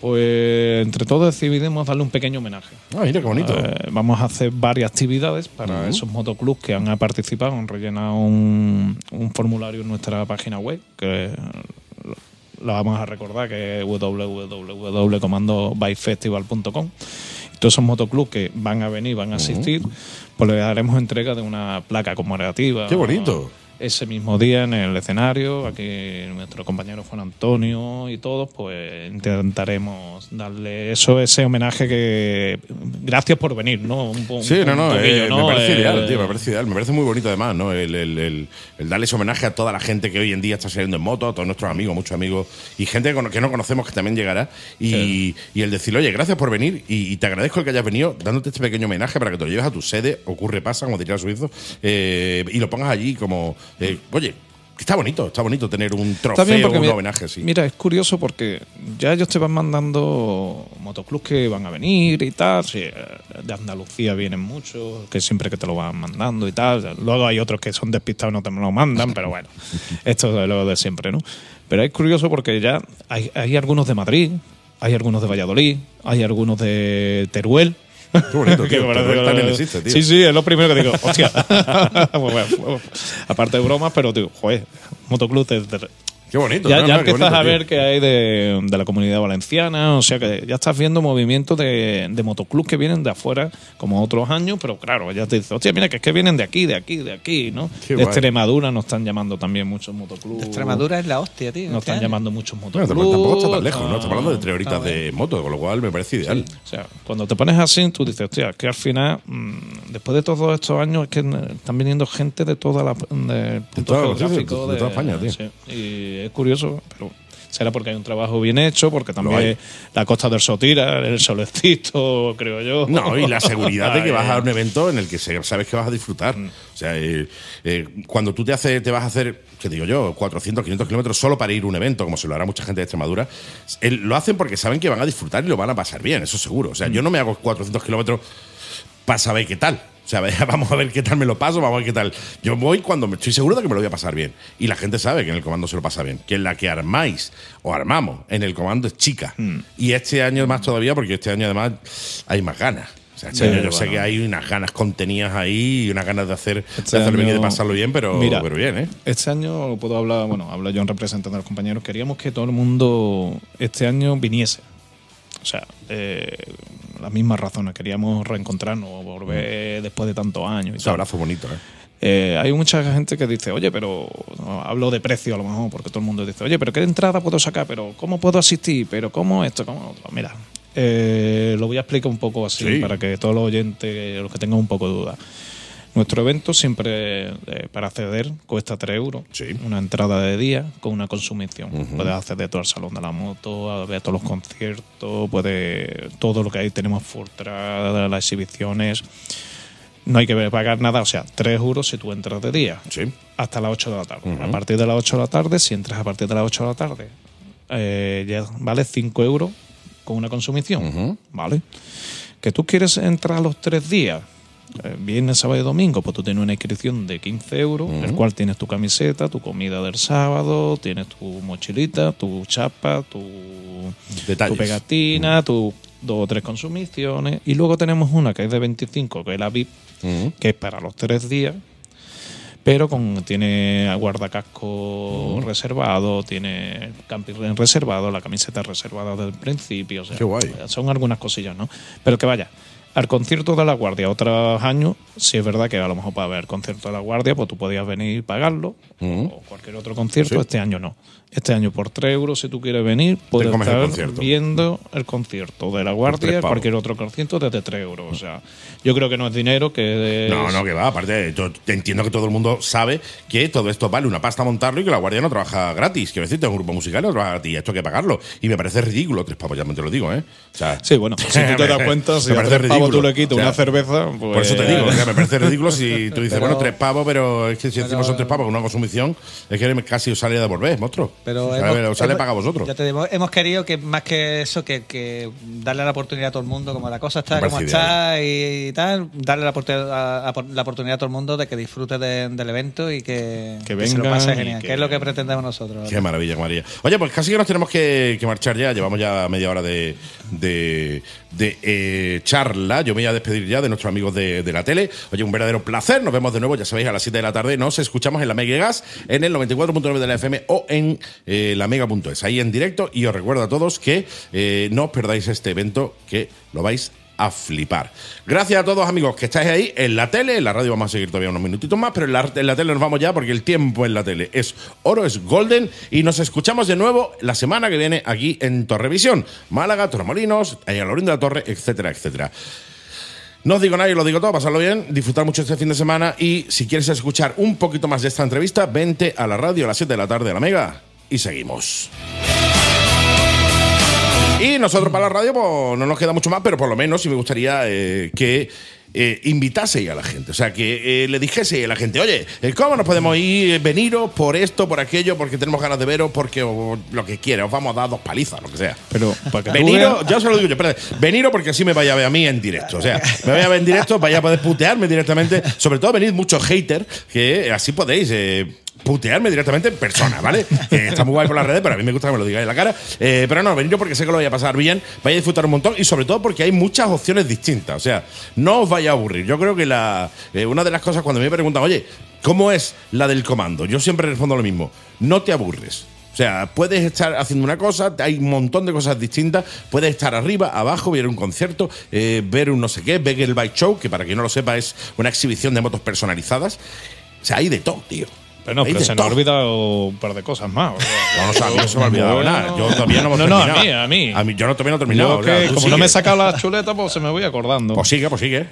pues entre todos decidimos darle un pequeño homenaje. Ah, mira qué bonito. Eh, vamos a hacer varias actividades para esos motoclubs que han participado, han rellenado un, un formulario en nuestra página web, que lo vamos a recordar, que es www.comandobyfestival.com. Todos esos motoclubs que van a venir, van a asistir, pues le daremos entrega de una placa conmemorativa. Qué bonito. Ese mismo día en el escenario, aquí nuestro compañero Juan Antonio y todos, pues intentaremos darle eso, ese homenaje que. Gracias por venir, ¿no? Un, po- Sí, un no, no, poquillo, eh, ¿no? me parece Eh, ideal, tío, me parece ideal. Me parece muy bonito además, ¿no? El, el, el, el darles homenaje a toda la gente que hoy en día está saliendo en moto, a todos nuestros amigos, muchos amigos y gente que no conocemos que también llegará. Y, y el decir, oye, gracias por venir y, y te agradezco el que hayas venido dándote este pequeño homenaje para que te lo lleves a tu sede, ocurre, pasa, como diría el suizo, eh, y lo pongas allí como, eh, oye, está bonito, está bonito tener un trofeo, porque un mira, homenaje así. Mira, es curioso porque ya ellos te van mandando motoclubs que van a venir y tal. sí, eh, de Andalucía vienen muchos, que siempre que te lo van mandando y tal. Luego hay otros que son despistados y no te lo mandan, pero bueno, esto es lo de siempre, ¿no? Pero es curioso porque ya hay, hay algunos de Madrid, hay algunos de Valladolid, hay algunos de Teruel. Qué bonito, tío. me parece- Teruel también existe, tío. Sí, sí, es lo primero que digo. Hostia. Bueno, aparte de bromas, pero digo, joder, motoclub de- de- Qué bonito. ya, no, ya no, empiezas bonito, a tío. ver que hay de, de la comunidad valenciana, o sea que ya estás viendo movimientos de, de motoclubs que vienen de afuera, como otros años, pero claro, ya te dices, hostia, mira, que es que vienen de aquí, de aquí, de aquí, ¿no? Qué de guay. Extremadura nos están llamando también muchos motoclubs. Extremadura es la hostia, tío. Nos están año. llamando muchos motoclubs. tampoco, tampoco está tan lejos, ¿no? Estamos hablando de tres horitas de moto, con lo cual me parece ideal. o sea, cuando te pones así, tú dices, hostia, que al final, mm, después de todos estos años, es que están viniendo gente de toda la de puntos toda- sí, de toda España, tío. sí. Y es curioso, pero será porque hay un trabajo bien hecho, porque también la Costa del Sotira, el solecito, creo yo. No, y la seguridad de que vas a un evento en el que sabes que vas a disfrutar. Mm. O sea, eh, eh, cuando tú te, hace, te vas a hacer, ¿qué digo yo? 400, 500 kilómetros solo para ir a un evento, como se lo hará mucha gente de Extremadura, lo hacen porque saben que van a disfrutar y lo van a pasar bien, eso seguro. O Mm. sea, yo no me hago 400 kilómetros para saber qué tal. O sea, vamos a ver qué tal me lo paso, vamos a ver qué tal. Yo voy cuando me estoy seguro de que me lo voy a pasar bien. Y la gente sabe que en el comando se lo pasa bien. Que en la que armáis o armamos en el comando es chica. Hmm. Y este año más todavía, porque este año además hay más ganas. O sea, este Sí, año yo sé que hay unas ganas contenidas ahí y unas ganas de hacer Este de hacerlo bien y de pasarlo bien, pero, Mira, pero bien, ¿eh? Este año puedo hablar, bueno, hablo yo en representante de los compañeros, queríamos que todo el mundo este año viniese. O sea, eh, las mismas razones, queríamos reencontrarnos, volver después de tantos años. y Ese abrazo bonito, ¿eh? Eh, hay mucha gente que dice, oye, pero no, hablo de precio a lo mejor, porque todo el mundo dice, oye, pero ¿qué entrada puedo sacar? ¿Pero cómo puedo asistir? ¿Pero cómo esto? ¿Cómo otro? Mira, eh, lo voy a explicar un poco así Sí. para que todos los oyentes, los que tengan un poco de duda. Nuestro evento siempre, eh, para acceder, cuesta 3 euros. Sí. Una entrada de día con una consumición. Puedes acceder todo al salón de la moto, a ver todos los conciertos, puedes, todo lo que hay. Tenemos Fortra, las exhibiciones. No hay que pagar nada, o sea, 3 euros si tú entras de día. Sí. Hasta las 8 de la tarde. A partir de las 8 de la tarde, si entras a partir de las 8 de la tarde, eh, ya vale 5 euros con una consumición. ¿Vale? Que tú quieres entrar a los 3 días, viernes, sábado y domingo, pues tú tienes una inscripción de 15 euros, el cual tienes tu camiseta, tu comida del sábado, tienes tu mochilita, tu chapa, tu, Detalles. tu pegatina, tu dos o tres consumiciones. Y luego tenemos una que es de 25, que es la VIP, que es para los tres días, pero con tiene guardacasco reservado, tiene camping reservado, la camiseta reservada desde el principio. o sea, Qué guay. Son algunas cosillas, ¿no? Pero que vaya, al concierto de la Guardia. Otros años, si es verdad que a lo mejor para ver el concierto de la Guardia, pues tú podías venir y pagarlo, o cualquier otro concierto, Sí. este año no. Este año por 3 euros, si tú quieres venir, puedes el estar concierto. viendo el concierto de la Guardia, cualquier otro concierto desde 3 euros. O sea, yo creo que no es dinero, que es- No, no, que va. Aparte, yo entiendo que todo el mundo sabe que todo esto vale una pasta montarlo y que la Guardia no trabaja gratis. Quiero decirte, es un grupo musical no trabaja gratis. Esto hay que pagarlo. Y me parece ridículo. Tres pavos, ya me te lo digo, ¿eh? O sea, Sí, bueno, si tú te das cuenta, si Me parece tres tú le quitas O sea, una cerveza, pues... Por eso te digo, o sea, me parece ridículo si tú dices, Pero- bueno, tres pavos, pero es que si encima son tres pavos con una consumición, es que casi os sale de devolver, monstruo. Pero O sea, hemos- a ver, os sale hemos- paga a vosotros. Ya te digo, hemos querido que más que eso, que, que darle la oportunidad a todo el mundo, como la cosa está, como está y, tal, darle la, oportunidad a, a- la oportunidad a todo el mundo de que disfrute de- del evento y que, Que se lo pase genial, que- que es lo que pretendemos nosotros. Qué maravilla, maravilla. Oye, pues casi que nos tenemos que, que marchar ya. Llevamos ya media hora de, de, de, eh, charla. Yo me voy a despedir ya de nuestros amigos de, la tele. Oye, un verdadero placer. Nos vemos de nuevo, ya sabéis, a las 7 de la tarde. Nos escuchamos en la Mega Gas, en el 94.9 de la FM o en eh, la Mega.es, ahí en directo. Y os recuerdo a todos que eh, no os perdáis este evento, que lo vais a flipar. Gracias a todos amigos que estáis ahí en la tele, en la radio vamos a seguir todavía unos minutitos más, pero en la, tele nos vamos ya porque el tiempo en la tele es oro, es golden y nos escuchamos de nuevo la semana que viene aquí en Torrevisión, Málaga, Torremolinos, ahí a Lorín de la Torre, etcétera, etcétera. No os digo nada, yo lo digo todo, pasarlo bien, disfrutar mucho este fin de semana y si quieres escuchar un poquito más de esta entrevista, vente a la radio a las 7 de la tarde a la Mega y seguimos. Y nosotros para la radio pues, no nos queda mucho más, pero por lo menos sí me gustaría eh, que eh, invitaseis a la gente. O sea, que eh, le dijese a la gente, oye, eh, ¿cómo nos podemos ir? Veniros por esto, por aquello, porque tenemos ganas de veros, porque o, lo que quiera, os vamos a dar dos palizas, lo que sea. Pero para que Veniros, ya se lo digo yo, espérate, veniros porque así me vaya a ver a mí en directo. O sea, me vaya a ver en directo, vaya a poder putearme directamente. Sobre todo venid muchos haters, que así podéis eh, putearme directamente en persona, ¿vale? Que está muy guay por las redes, pero a mí me gusta que me lo digáis en la cara. Eh, pero no, veniros porque sé que lo vais a pasar bien, vais a disfrutar un montón y sobre todo porque hay muchas opciones distintas. O sea, no os vaya a aburrir. Yo creo que la, eh, una de las cosas cuando me preguntan, oye, ¿cómo es la del comando? Yo siempre respondo lo mismo. No te aburres. O sea, puedes estar haciendo una cosa, hay un montón de cosas distintas, puedes estar arriba, abajo, ver un concierto, eh, ver un no sé qué, ver el Bike Show, que para quien no lo sepa es una exhibición de motos personalizadas. O sea, hay de todo, tío. Pero no, pero se nos ha olvidado un par de cosas más. o sea, No, no, o sea, a mí no se me ha olvidado Bueno. nada. Yo todavía no hemos No, no, a mí, a mí. A mí, yo no, todavía no he terminado. Yo o sea, que, como no me he sacado la chuleta, pues se me voy acordando. Pues sigue, pues sigue.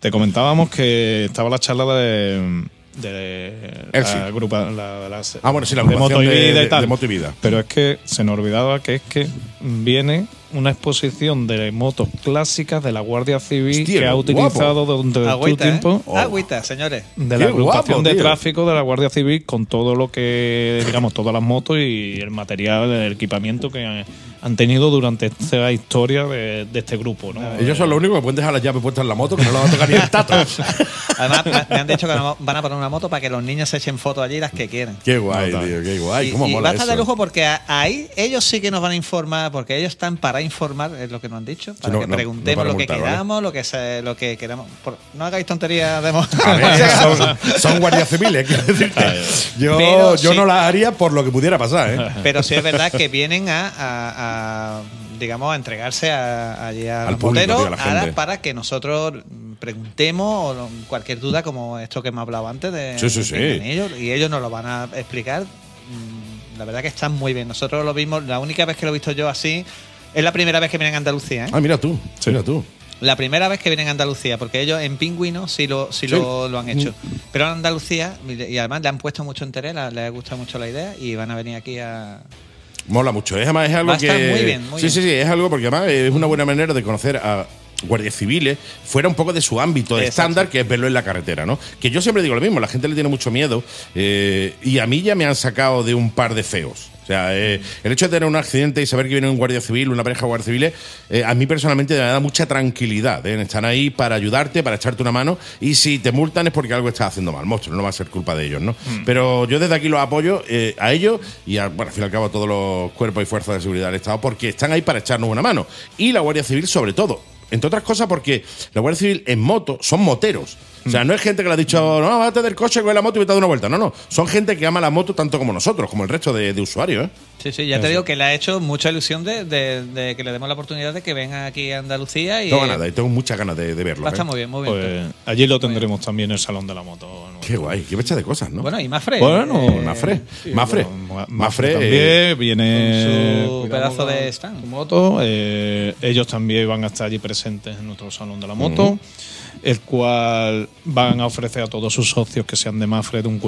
Te comentábamos que estaba la charla de. de la, agrupa- la- la- Ah, bueno, sí, la de Moto y de- Vida de- y tal. de Moto y Vida. Pero es que se nos olvidaba que es que viene una exposición de motos clásicas de la Guardia Civil Hostia, que ha utilizado durante tu Agüita, tiempo. ¿eh? Agüita, señores. de Qué la agrupación guapo, de tráfico de la Guardia Civil con todo lo que, digamos, todas las motos y el material, el equipamiento que han tenido durante esta historia de, de este grupo. ¿no? Ellos son los únicos que pueden dejar las llaves puestas en la moto, que no la va a tocar ni el tato. Además, me- han dicho que van a poner una moto para que los niños se echen fotos allí las que quieran. qué guay, No, tío, qué guay. y ¿Cómo y mola va a estar de eso? lujo porque ahí ellos sí que nos van a informar, porque ellos están para informar, es lo que nos han dicho, para no- que no- preguntemos no para lo que multar, ¿vale? queramos, lo que se, lo que queramos. Por- no hagáis tonterías de mo- A ver, son, son guardias civiles, quiero decirte. Yo, Pero yo sí. no las haría por lo que pudiera pasar, ¿eh? Pero sí es verdad que vienen a, a- a, digamos, a entregarse a, allí a Al los público, tío, a para que nosotros mm, preguntemos o cualquier duda como esto que hemos hablado antes de, Sí, sí, sí. de ellos y ellos nos lo van a explicar. Mm, La verdad que están muy bien. Nosotros lo vimos, la única vez que lo he visto yo así es la primera vez que vienen a Andalucía. ¿eh? Ah, mira tú, mira tú. La primera vez que vienen a Andalucía, porque ellos en Pingüino sí lo, sí Sí. Mm. Lo, lo han hecho. Pero en Andalucía, y además le han puesto mucho interés, les gusta mucho la idea y van a venir aquí a, Mola mucho. Es, además, es algo Va a que. muy bien, muy sí, bien. sí, sí. Es algo porque además es una buena manera de conocer a guardias civiles fuera un poco de su ámbito de estándar, que es verlo en la carretera, ¿no? Que yo siempre digo lo mismo, la gente le tiene mucho miedo eh, y a mí ya me han sacado de un par de feos. O sea, eh, el hecho de tener un accidente y saber que viene un guardia civil, una pareja de guardias civiles, eh, a mí personalmente me da mucha tranquilidad. ¿eh? Están ahí para ayudarte, para echarte una mano y si te multan es porque algo estás haciendo mal, monstruo, no va a ser culpa de ellos, ¿no? Pero yo desde aquí los apoyo a ellos y a, bueno, al fin y al cabo a todos los cuerpos y fuerzas de seguridad del Estado porque están ahí para echarnos una mano. Y la Guardia Civil sobre todo. Entre otras cosas porque la Guardia Civil en moto son moteros. O sea, no es gente que le ha dicho, no, bájate del coche, coge la moto y vete a dar una vuelta. No, no. Son gente que ama la moto tanto como nosotros, como el resto de, de usuarios, ¿eh? Sí, sí, ya te digo que le ha hecho mucha ilusión de, de- de que le demos la oportunidad de que vengan aquí a Andalucía y Tengo ganas, de- tengo muchas ganas de, de verlo. va a estar ¿eh? muy bien, muy bien. Pues allí lo tendremos también en el Salón de la Moto. ¿no? Qué guay, qué fecha de cosas, ¿no? bueno, y Mafre. Bueno, eh, Mafre. Mafre. Bueno, Ma- Mafre, también viene con su pedazo de stand. su moto. eh, ellos también van a estar allí presentes en nuestro salón de la moto, el cual van a ofrecer a todos sus socios que sean de Mafre un,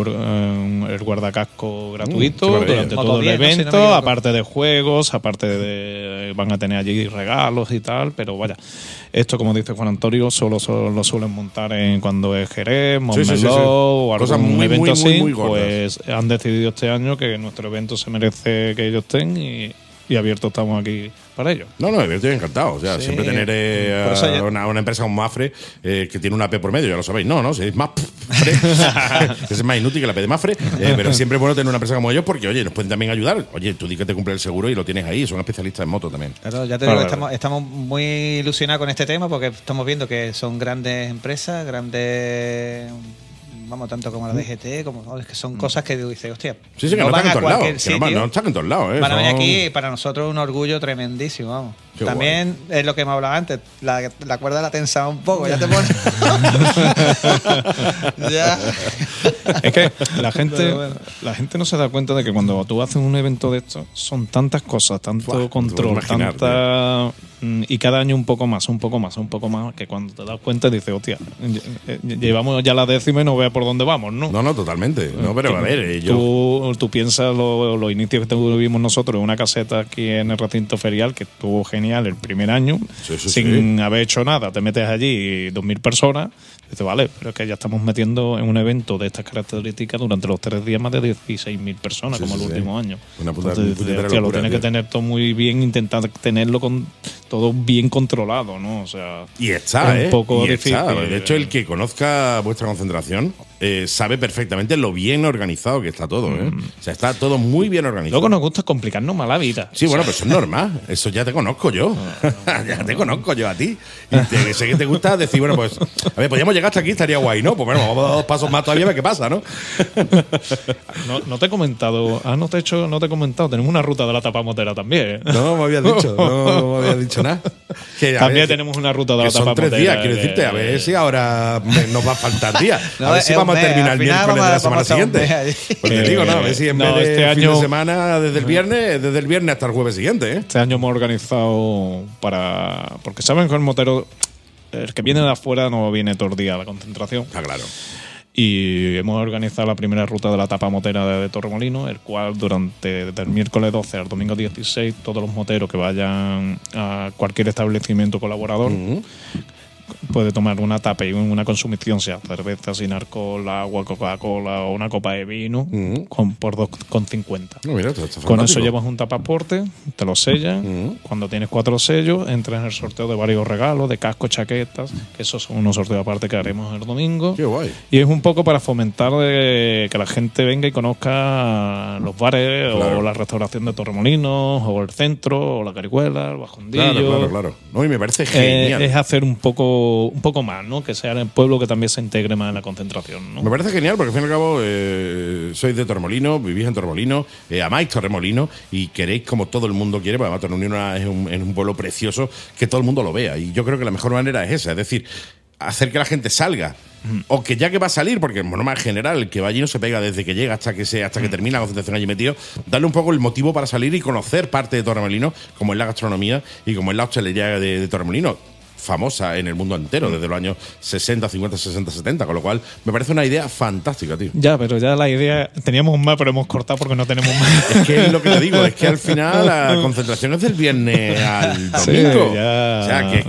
eh, el guardacasco gratuito qué maravilla. durante todo el 10, ¿no? Si no me evento, aparte de juegos, aparte de van a tener allí regalos y tal, pero vaya, esto como dice Juan Antonio, solo, solo lo suelen montar en cuando es Jerez, Sí, sí, sí, sí. Montmeló o algún Cosas muy, evento muy, así, muy, pues han decidido este año que nuestro evento se merece que ellos estén y, y abiertos estamos aquí para ello. No, no, yo estoy encantado. O sea, Sí. siempre tener eh, a ya- una, una empresa como Mafre eh, que tiene una P por medio, ya lo sabéis. No, no, si es Mafre, es más inútil que la P de Mafre, eh, pero siempre es bueno tener una empresa como ellos porque, oye, nos pueden también ayudar. Oye, tú di que te cumple el seguro y lo tienes ahí, son especialistas en moto también. Claro, ya te digo, vale. estamos, estamos muy ilusionados con este tema porque estamos viendo que son grandes empresas, grandes, vamos, tanto como la DGT, como es que son cosas que dices, hostia, Sí, sí, que no, están en todos lados. Que no, no están en todos lados, ¿eh? Van a venir Son- aquí para nosotros un orgullo tremendísimo, vamos. Qué También es lo que me hablaba antes, la, la cuerda la tensaba un poco, ya te pones. ya. Es que la gente, la gente no se da cuenta de que cuando tú haces un evento de esto son tantas cosas, tanto Buah, control, tanta mm, y cada año un poco más, un poco más, un poco más, que cuando te das cuenta dices, hostia, eh, llevamos ya la décima y no veas por dónde vamos, ¿no? No, no, totalmente. No, pero a ver, eh, yo. Tú, tú piensas lo- los inicios que tuvimos nosotros en una caseta aquí en el recinto ferial, que estuvo genial el primer año, Sí, sí, sin haber hecho nada, te metes allí 2.000 personas, dices, vale, pero es que ya estamos metiendo en un evento de estas características durante los tres días más de 16.000 personas, Sí, como sí, el sí. último año. Una puta- Entonces, hostia, lo tienes que tener todo muy bien, intentar tenerlo con todo bien controlado, ¿no? O sea, Y está, es ¿eh? un poco y está. difícil. De hecho, el que conozca vuestra concentración eh, sabe perfectamente lo bien organizado que está todo, ¿eh? O sea, está todo muy bien organizado. Luego nos gusta complicarnos más la vida. Sí, bueno, pero eso es normal. Eso ya te conozco yo. ya te conozco yo a ti. Y te- sé que te gusta decir, bueno, pues, a ver, podríamos llegar hasta aquí, estaría guay, ¿no? Pues bueno, vamos a dar dos pasos más todavía a ver qué pasa, ¿no? No, no te he comentado, ah, no te he hecho, no te he comentado, tenemos una ruta de la tapa motera también. ¿eh? No me habías dicho, no me habías dicho nada. Que, También ver, tenemos una ruta de la son tapa tres días, quiero eh, decirte, a ver si ahora nos va a faltar días. A ver si vamos a terminar el miércoles de la semana siguiente. Porque te digo, no, a ver si en vez de este fin año- de semana, desde el viernes, desde el viernes hasta el jueves siguiente, ¿eh? Este año hemos organizado para. Porque saben que el motero, el que viene de afuera no viene todo el día a la concentración. Está claro. Y hemos organizado la primera ruta de la tapa motera de, Torremolino, el cual durante el miércoles 12 al domingo 16, todos los moteros que vayan a cualquier establecimiento colaborador puede tomar una tapa y una consumición, sea cerveza sin alcohol, agua, Coca-Cola o una copa de vino, Ujú. con, por 2,50. No, mira, esto está Con eso llevas un tapaporte, te lo sellan. Ujú. Cuando tienes cuatro sellos, entras en el sorteo de varios regalos, de cascos, chaquetas, que esos son unos sorteos aparte que haremos el domingo. Qué guay. Y es un poco para fomentar eh, que la gente venga y conozca los bares Claro. o la restauración de Torremolinos, o el centro, o la Caricuela, el Bajondillo. Claro, claro, claro. No, y me parece Eh, genial. es hacer un poco, un poco más, ¿no? Que sea el pueblo que también se integre más en la concentración, ¿no? Me parece genial porque al fin y al cabo eh, sois de Torremolino, vivís en Torremolino, eh, amáis Torremolino y queréis como todo el mundo quiere, porque además Torremolino es un, es un pueblo precioso, que todo el mundo lo vea. Y yo creo que la mejor manera es esa, es decir, hacer que la gente salga. O que ya que va a salir, porque en norma general, que va allí no se pega desde que llega hasta que se, hasta que termina la concentración allí metido, darle un poco el motivo para salir y conocer parte de Torremolino, como es la gastronomía y como es la hostelería de, de Torremolino famosa en el mundo entero desde los años 60, 50, 60, 70, con lo cual me parece una idea fantástica, tío. Ya, pero ya la idea. Teníamos más, pero hemos cortado porque no tenemos más. Es que es lo que te digo, es que al final la concentración es del viernes al Sí, domingo. ya. O sea, que es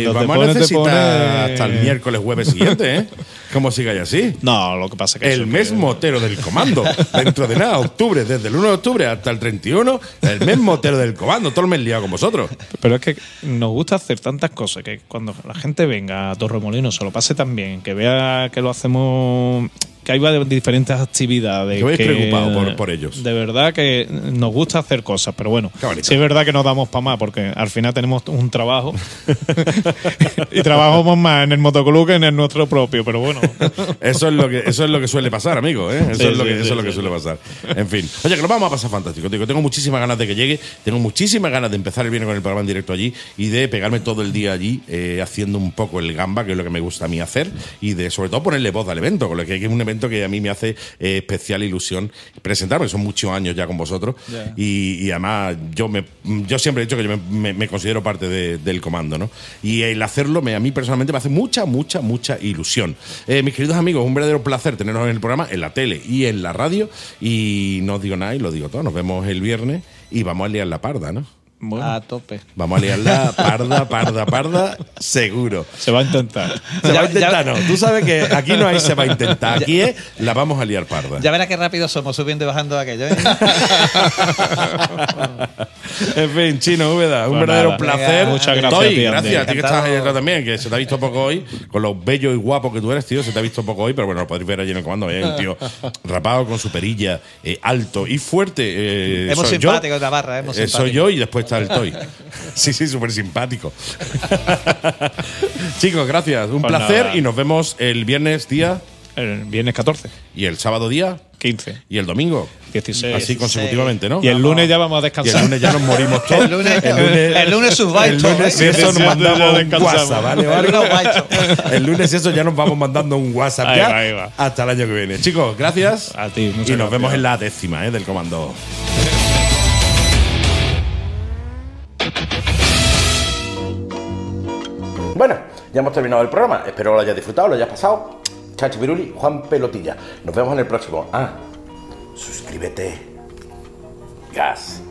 que vamos a necesitar hasta el miércoles, jueves siguiente, ¿eh? Como sigáis así. No, lo que pasa es que. El mes que- motero del comando. Dentro de nada, octubre, desde el 1 de octubre hasta el 31, el mes motero del comando. Todo el mes liado con vosotros. Pero es que nos gusta hacer tantas cosas que cuando la gente venga a Torremolinos se lo pase tan bien, que vea que lo hacemos que hay diferentes actividades. Que vais preocupado por- por ellos. De verdad que nos gusta hacer cosas, pero bueno, sí es verdad que nos damos para más, porque al final tenemos un trabajo y trabajamos más en el motoclub que en el nuestro propio, pero bueno. Eso es lo que, eso es lo que suele pasar, amigo. ¿eh? Eso, Sí, es, lo sí, que, eso es lo que suele pasar. En fin. Oye, que lo vamos a pasar fantástico. Digo, tengo muchísimas ganas de que llegue. Tengo muchísimas ganas de empezar el viernes con el programa en directo allí y de pegarme todo el día allí eh, haciendo un poco el gamba, que es lo que me gusta a mí hacer, y de sobre todo ponerle voz al evento, con lo que es un evento que a mí me hace eh, especial ilusión presentar, porque son muchos años ya con vosotros. Y, y además, yo me yo siempre he dicho que yo me, me- me considero parte de- del comando, ¿no? Y el hacerlo me, a mí personalmente me hace mucha, mucha, mucha ilusión. Eh, mis queridos amigos, un verdadero placer teneros en el programa, en la tele y en la radio. Y no os digo nada y lo digo todo. Nos vemos el viernes y vamos a liar la parda, ¿no? Bueno, A tope. Vamos a liarla parda, parda, parda, seguro. se va a intentar. Se va a Ya- intentar, no. Tú sabes que aquí no hay se va a intentar. Aquí es la vamos a liar parda. Ya verás qué rápido somos subiendo y bajando aquello. ¿eh? en fin, Chino Úbeda, un Pues verdadero nada. placer. Muchas gracias Toy, a ti, Andy. gracias a ti que estás ahí detrás también, que se te ha visto poco hoy, con lo bello y guapo que tú eres, tío, se te ha visto poco hoy, pero bueno, lo podréis ver allí en el comando. Hay un tío rapado con su perilla, eh, alto y fuerte. eh, Hemos soy yo. simpático, Navarra, hemos Eh, soy simpático. yo y después está el Toy. sí, sí, súper simpático. Chicos, gracias. Un Pues placer nada. y nos vemos el viernes día El viernes 14, y el sábado día 15, y el domingo. 16. Así consecutivamente, ¿no? Y el lunes ya vamos a Y el descansar. lunes ya nos morimos todos. El lunes, el lunes sus El baitos, lunes ¿eh? eso nos mandamos un descansamos. WhatsApp, ¿vale? El ¿vale? lunes baitos. El lunes eso ya nos vamos mandando un WhatsApp Ahí ya va, ahí va. hasta el año que viene. Chicos, gracias. A ti, muchas Y nos gracias. vemos en la décima ¿eh? del comando. Bueno, ya hemos terminado el programa. Espero lo hayas disfrutado, lo hayas pasado. Chachi Juan Pelotilla. Nos vemos en el próximo. Ah, suscríbete. Gas.